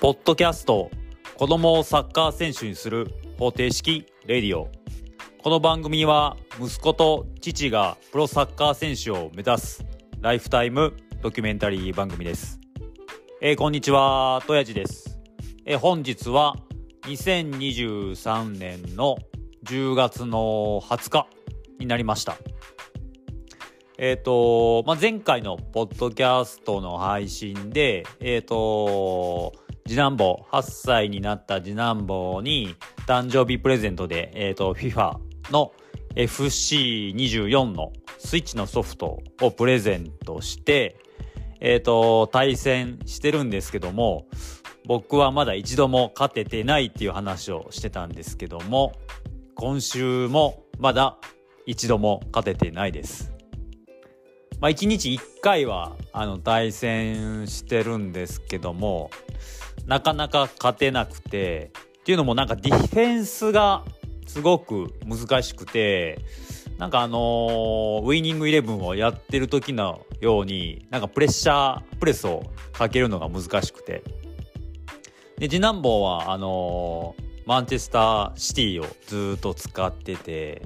ポッドキャスト子供をサッカー選手にする方程式レディオ。この番組は息子と父がプロサッカー選手を目指すライフタイムドキュメンタリー番組です。えー、こんにちはとやじです。えー、本日は2023年の10月の20日になりました。えっ、ー、と、まあ、前回のポッドキャストの配信で、えっ、と、次男坊、8歳になった次男坊に誕生日プレゼントで、えっ、ー、と、FIFA の FC24 のスイッチのソフトをプレゼントして、えっ、と、対戦してるんですけども、僕はまだ一度も勝ててないっていう話をしてたんですけども、今週もまだ一度も勝ててないです。まあ、1日1回はあの対戦してるんですけどもなかなか勝てなくてっていうのもなんかディフェンスがすごく難しくてなんかあのー、ウイニングイレブンをやってる時のようになんかプレッシャープレスをかけるのが難しくてで次男坊はあのー、マンチェスターシティをずっと使ってて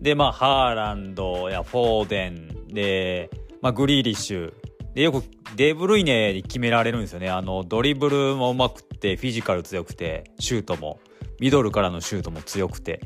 でまあハーランドやフォーデンで、まあ、グリーリッシュ。で、よくデブルイネに決められるんですよね。あの、ドリブルもうまくて、フィジカル強くて、シュートも、ミドルからのシュートも強くて。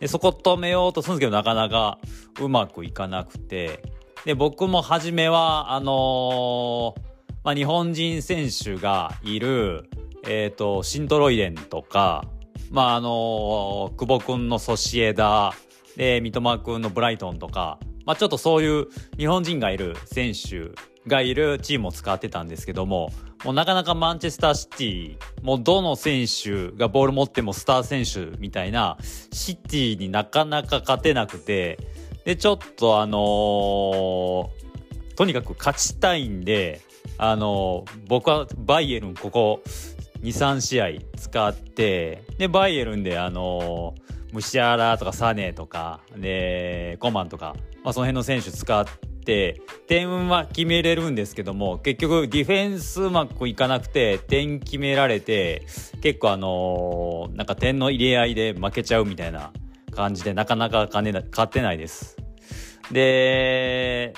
で、そこ止めようとするんですけど、なかなかうまくいかなくて。で、僕も初めは、あのー、まあ、日本人選手がいる、えっ、ー、と、シントロイデンとか、まあ、あのー、久保君のソシエダ、で、三笘君のブライトンとか、まあ、ちょっとそういう日本人がいる選手がいるチームを使ってたんですけども、もうなかなかマンチェスターシティ、もうどの選手がボール持ってもスター選手みたいなシティになかなか勝てなくて、で、ちょっとあのー、とにかく勝ちたいんで、あのー、僕はバイエルンここ2、3試合使って、で、バイエルンであのームシアラとかサネとか、で、コマンとか、まあ、その辺の選手使って、点は決めれるんですけども、結局ディフェンスうまくいかなくて、点決められて、結構あのー、なんか点の入れ合いで負けちゃうみたいな感じで、なかなか勝てないです。で、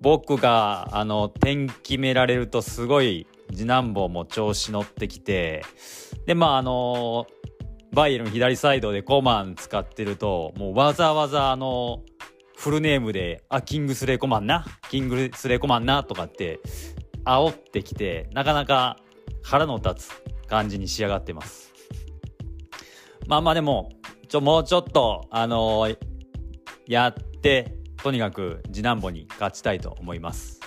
僕が、あの、点決められるとすごい次男坊も調子乗ってきて、で、まああのバイエルン左サイドでコマン使ってると、もうわざわざあの、フルネームで、あ、キングスレコマンな、キングスレコマンな、とかって、煽ってきて、なかなか腹の立つ感じに仕上がってます。まあまあでも、ちょ、もうちょっと、あのー、やって、とにかく次男坊に勝ちたいと思います。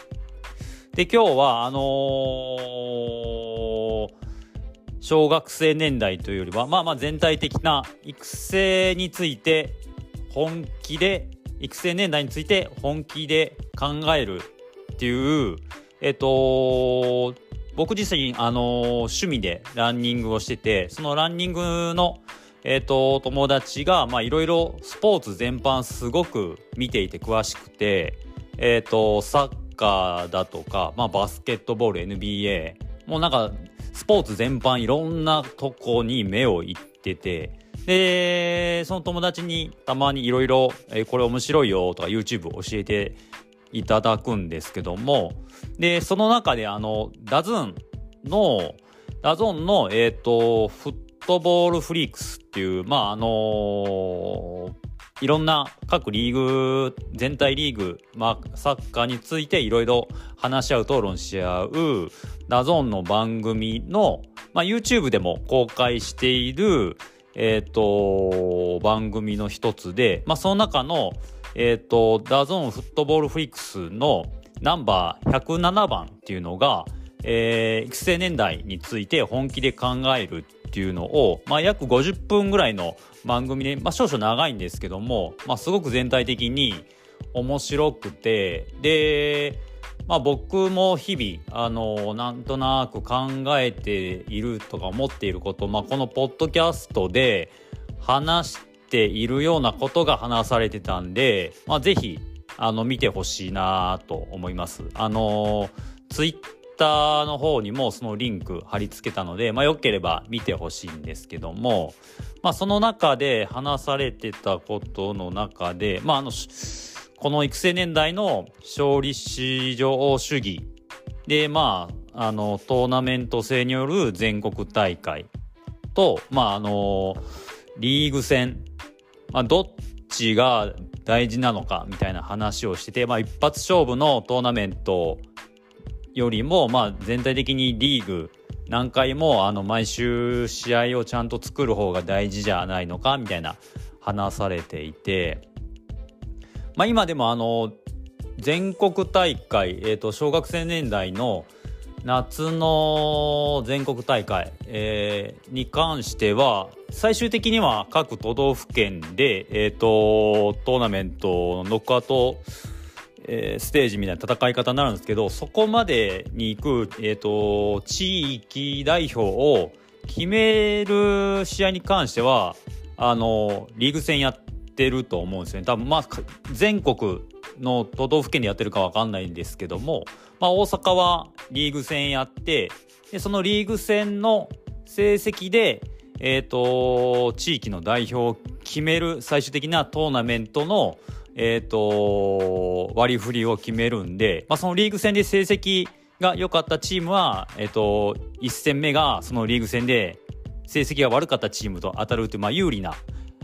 で、今日は、あのー小学生年代というよりは、まあまあ全体的な育成について本気で、育成年代について本気で考えるっていう、えっと、僕自身、あの、趣味でランニングをしてて、そのランニングの、えっと、友達が、まあいろいろスポーツ全般すごく見ていて詳しくて、えっと、サッカーだとか、まあバスケットボール、NBA、もうなんかスポーツ全般いろんなとこに目をいってて、で、その友達にたまにいろいろ、これ面白いよとか YouTube 教えていただくんですけども、で、その中であの、ダズンの、ダゾンの、えっ、ー、と、フットボールフリークスっていう、まあ、あのー、いろんな各リーグ、全体リーグ、まあ、サッカーについていろいろ話し合う、討論し合う、 DAZN の番組の、まあ、YouTube でも公開している、え、ー、と、番組の一つで、まあ、その中の、えっ、ー、と、 DAZN Football Freaks のナンバー107番っていうのが、えー、育成年代について本気で考えるっていうのを、まあ、約50分ぐらいの番組で、まあ、少々長いんですけども、まあ、すごく全体的に面白くて、で、まあ、僕も日々、あの、なんとなく考えているとか思っていること、まあ、このポッドキャストで話しているようなことが話されてたんで、まあ、ぜひ、あの、見てほしいなと思います。あの、ツイッターの方にもそのリンク貼り付けたので、まあ、よければ見てほしいんですけども、まあ、その中で話されてたことの中で、まあ、あの、この育成年代の勝利至上主義。で、まあ、あの、トーナメント制による全国大会と、まあ、あの、リーグ戦、まあ、どっちが大事なのかみたいな話をしてて、まあ、一発勝負のトーナメントよりも、まあ、全体的にリーグ何回もあの毎週試合をちゃんと作る方が大事じゃないのかみたいな話されていて、まあ、今でもあの全国大会、えー、と小学生年代の夏の全国大会、えー、に関しては最終的には各都道府県で、えーと、トーナメントのノックアウト、えー、ステージみたいな戦い方になるんですけどそこまでに行く、えーと、地域代表を決める試合に関してはあのリーグ戦やってると思うんですね。多分まあ全国の都道府県でやってるか分かんないんですけども、まあ、大阪はリーグ戦やってでそのリーグ戦の成績で、えーと、地域の代表を決める最終的なトーナメントの、えーと、割り振りを決めるんで、まあ、そのリーグ戦で成績が良かったチームは、えーと、1戦目がそのリーグ戦で成績が悪かったチームと当たるという、まあ、有利な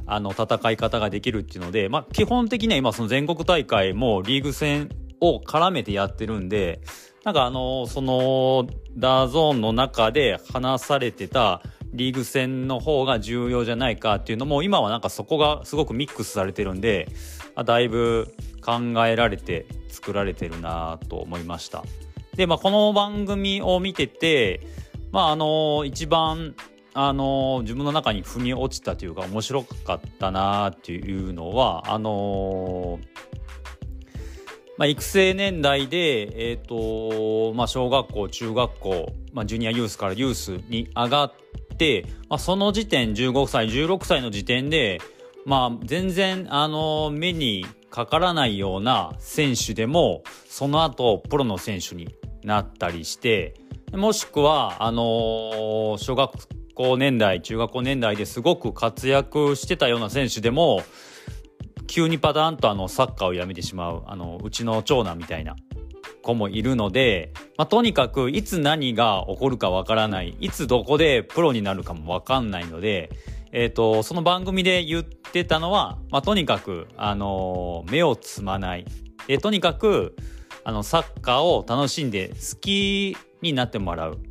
あの戦い方ができるっていうので、まあ、基本的には今その全国大会もリーグ戦を絡めてやってるんでなんかあのそのダーゾーンの中で話されてたリーグ戦の方が重要じゃないかっていうのも今はなんかそこがすごくミックスされてるんでだいぶ考えられて作られてるなと思いました。で、まあ、この番組を見てて、まあ、あの一番あの自分の中に腑に落ちたというか面白かったなっていうのはあのまあ、育成年代で、えーとまあ、小学校中学校、まあ、ジュニアユースからユースに上がって、まあ、その時点15歳16歳の時点で、まあ、全然あの目にかからないような選手でもその後プロの選手になったりしてもしくはあの小学校年代中学校年代ですごく活躍してたような選手でも急にパターンとあのサッカーをやめてしまうあのうちの長男みたいな子もいるので、まあ、とにかくいつ何が起こるかわからないいつどこでプロになるかもわかんないので、えーと、その番組で言ってたのは、まあ、とにかく、あの目をつまない、えー、とにかくあのサッカーを楽しんで好きになってもらう。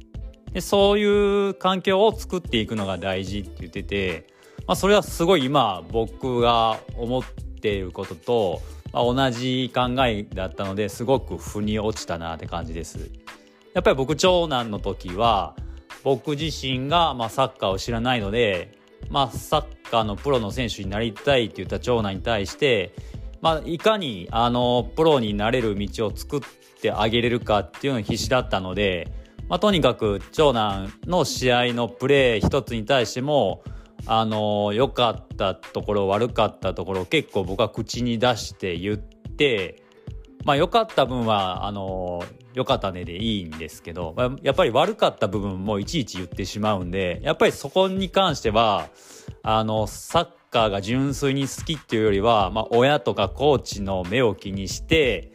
でそういう環境を作っていくのが大事って言ってて、まあ、それはすごい今僕が思っていることと、まあ、同じ考えだったのですごく腑に落ちたなって感じです。やっぱり僕長男の時は僕自身がまサッカーを知らないので、まあ、サッカーのプロの選手になりたいって言った長男に対して、まあ、いかにあのプロになれる道を作ってあげれるかっていうのに必死だったのでまあ、とにかく長男の試合のプレー一つに対してもあの良かったところ悪かったところ結構僕は口に出して言ってまあ良かった分はあの良かったねでいいんですけど、ま、やっぱり悪かった部分もいちいち言ってしまうんでやっぱりそこに関してはあのサッカーが純粋に好きっていうよりは、まあ、親とかコーチの目を気にして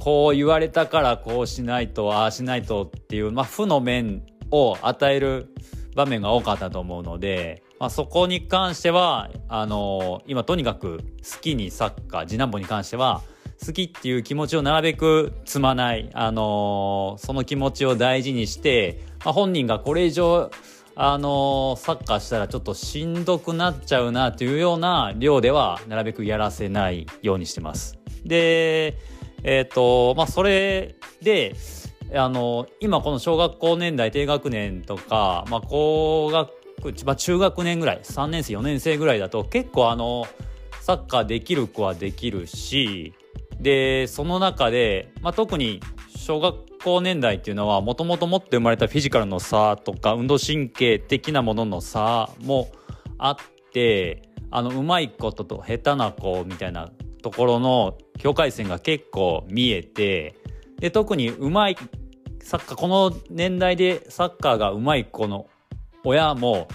こう言われたからこうしないとああしないとっていう、まあ、負の面を与える場面が多かったと思うので、まあ、そこに関してはあの今とにかく好きにサッカー次男坊に関しては好きっていう気持ちをなるべく積まない、あのその気持ちを大事にして、まあ、本人がこれ以上あのサッカーしたらちょっとしんどくなっちゃうなというような量ではなるべくやらせないようにしてます。でえっ、ー、と、まあ、それで、あの、今この小学校年代低学年とか、まあ、高学、まあ、中学年ぐらい、3年生、4年生ぐらいだと結構あの、サッカーできる子はできるし、で、その中で、まあ、特に小学校年代っていうのはもともと持って生まれたフィジカルの差とか運動神経的なものの差もあってあのうまいことと下手な子みたいなところの境界線が結構見えてで特にうまいサッカーこの年代でサッカーが上手い子の親も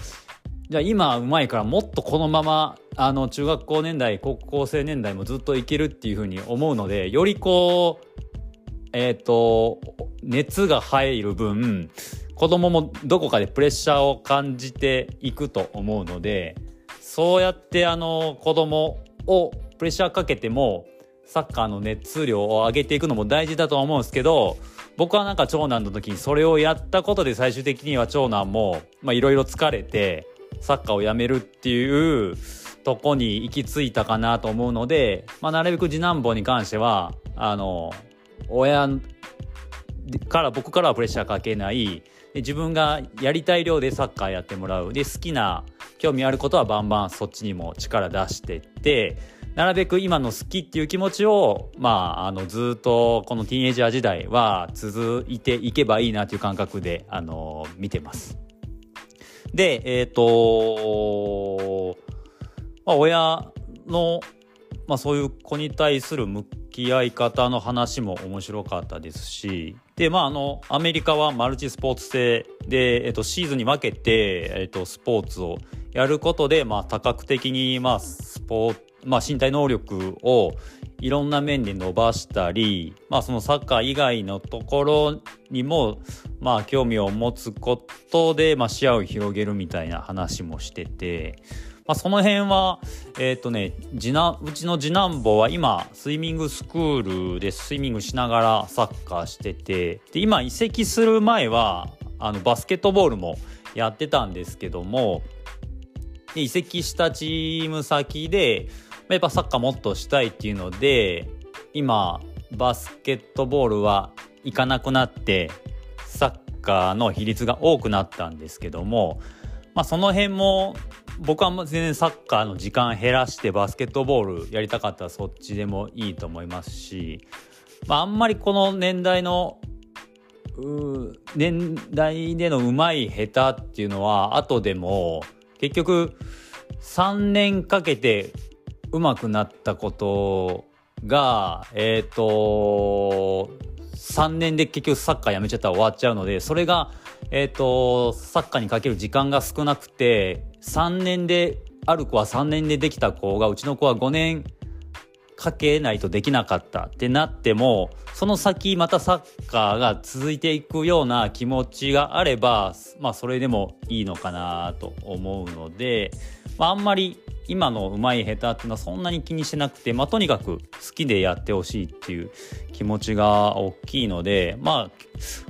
じゃあ今上手いからもっとこのままあの中学校年代高校生年代もずっといけるっていうふうに思うのでよりこうえっ、ー、と熱が入る分子供もどこかでプレッシャーを感じていくと思うのでそうやってあの子供をプレッシャーかけてもサッカーの熱量を上げていくのも大事だとは思うんですけど僕はなんか長男の時にそれをやったことで最終的には長男もいろいろ疲れてサッカーをやめるっていうとこに行き着いたかなと思うので、まあ、なるべく次男坊に関してはあの親から僕からはプレッシャーかけない自分がやりたい量でサッカーやってもらうで好きな興味あることはバンバンそっちにも力出してってなるべく今の好きっていう気持ちを、まあ、あのずっとこのティーンエイジャー時代は続いていけばいいなという感覚で、あの見てます。で、えっ、ー、とまあ、親の、まあ、そういう子に対する向き合い方の話も面白かったですしでまああのアメリカはマルチスポーツ制で、えっと、シーズンに分けて、えっと、スポーツをやることで、まあ、多角的に、まあ、スポーまあ、身体能力をいろんな面で伸ばしたり、まあ、そのサッカー以外のところにも、まあ、興味を持つことで、まあ、視野を広げるみたいな話もしてて、まあ、その辺は、え、ー、とね、次男、うちの次男坊は今、スイミングスクールでスイミングしながらサッカーしてて、で、今移籍する前は、あの、バスケットボールもやってたんですけども、移籍したチーム先で、やっぱサッカーもっとしたいっていうので、今、バスケットボールは行かなくなって、サッカーの比率が多くなったんですけども、まあその辺も僕は全然サッカーの時間減らしてバスケットボールやりたかったらそっちでもいいと思いますし、まあ、あんまりこの年代の年代でのうまい下手っていうのは後でも結局3年かけてうまくなったことがえっ、ー、と3年で結局サッカーやめちゃったら終わっちゃうのでそれがえっ、ー、とサッカーにかける時間が少なくて3年である子は3年でできた子がうちの子は5年かけないとできなかった。ってなってもその先またサッカーが続いていくような気持ちがあればまあそれでもいいのかなと思うので、まあ、あんまり今のうまい下手っていうのはそんなに気にしてなくて、まあ、とにかく好きでやってほしいっていう気持ちが大きいので、まあ、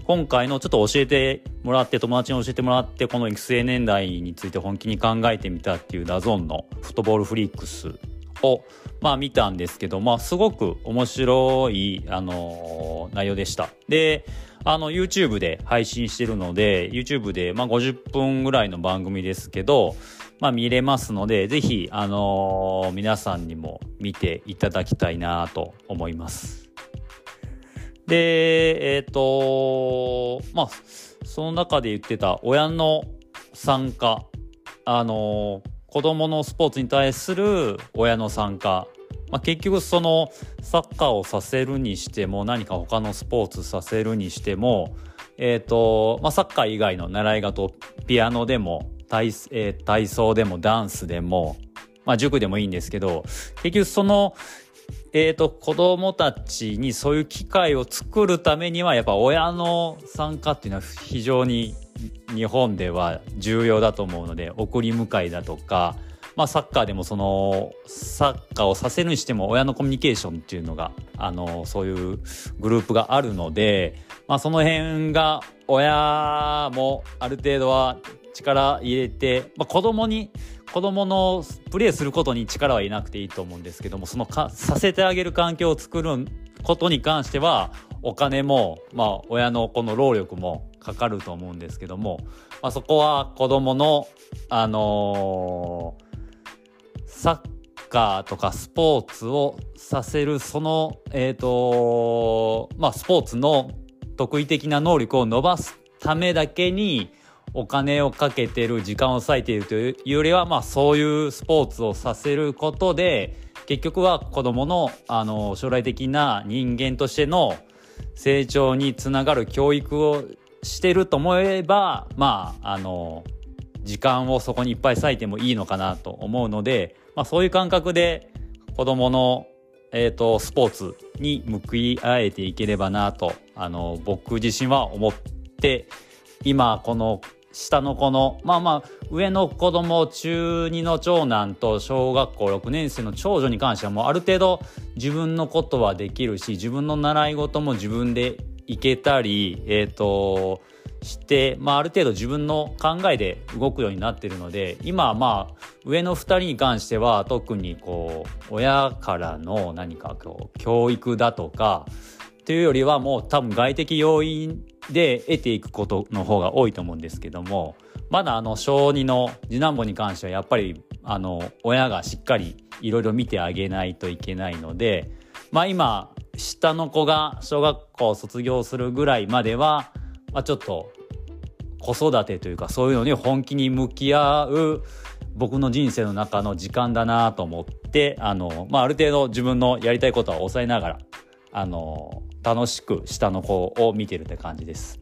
今回のちょっと教えてもらって友達に教えてもらってこの育成年代について本気に考えてみたっていう DAZN の Football Freaks を、まあ、見たんですけど、まあ、すごく面白い、あのー、内容でした。であの YouTube で配信してるので YouTube で、まあ、50分ぐらいの番組ですけどまあ、見れますので、ぜひ、あのー、皆さんにも見ていただきたいなと思います。で、えっ、ー、とまあ、その中で言ってた親の参加、あのー、子供のスポーツに対する親の参加、まあ、結局そのサッカーをさせるにしても何か他のスポーツさせるにしても、え、ー、と、まあ、サッカー以外の習い事、ピアノでも体,、えー、体操でもダンスでも、まあ、塾でもいいんですけど結局その、えーと、子供たちにそういう機会を作るためにはやっぱ親の参加っていうのは非常に日本では重要だと思うので送り迎えだとか、まあ、サッカーでもそのサッカーをさせるにしても親のコミュニケーションっていうのがあのそういうグループがあるので、まあ、その辺が親もある程度は力入れて、まあ、子供に子供のプレーすることに力はいなくていいと思うんですけどもそのかさせてあげる環境を作ることに関してはお金も、まあ、親のこの労力もかかると思うんですけども、まあ、そこは子供のあのー、サッカーとかスポーツをさせるそのえっ、ー、とまあスポーツの得意的な能力を伸ばすためだけにお金をかけてる時間を割いているというよりは、まあ、そういうスポーツをさせることで結局は子どものあの将来的な人間としての成長につながる教育をしてると思えばまああの時間をそこにいっぱい割いてもいいのかなと思うので、まあ、そういう感覚で子どもの、えーと、スポーツに向き合えていければなとあの僕自身は思って今この下の子のまあまあ上の子供中2の長男と小学校6年生の長女に関してはもうある程度自分のことはできるし自分の習い事も自分で行けたりえっ、ー、として、まあ、ある程度自分の考えで動くようになってるので今まあ上の2人に関しては特にこう親からの何かこう教育だとかっていうよりはもう多分外的要因で得ていくことの方が多いと思うんですけどもまだあの小児の次男坊に関してはやっぱりあの親がしっかりいろいろ見てあげないといけないのでまあ今下の子が小学校を卒業するぐらいまでは、まあ、ちょっと子育てというかそういうのに本気に向き合う僕の人生の中の時間だなと思ってあの、まあ、ある程度自分のやりたいことは抑えながらあの楽しく下の子を見てるって感じです。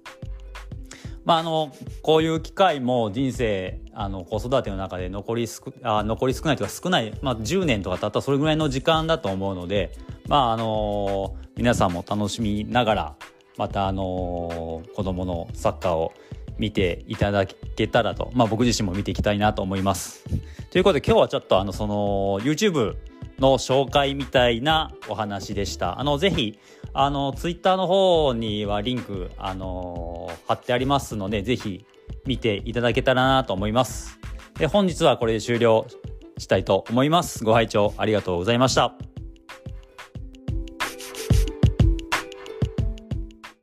まあ、あのこういう機会も人生あの子育ての中で残り少あ残り少ないというか少ない、まあ、10年とかたったそれぐらいの時間だと思うので、まああの皆さんも楽しみながらまた、あの子どものサッカーを見ていただけたらと、まあ、僕自身も見ていきたいなと思います。ということで今日はちょっとあのその YouTube の紹介みたいなお話でした。あのぜひあの Twitter の方にはリンクあの貼ってありますのでぜひ見ていただけたらなと思います。で本日はこれで終了したいと思います。ご拝聴ありがとうございました。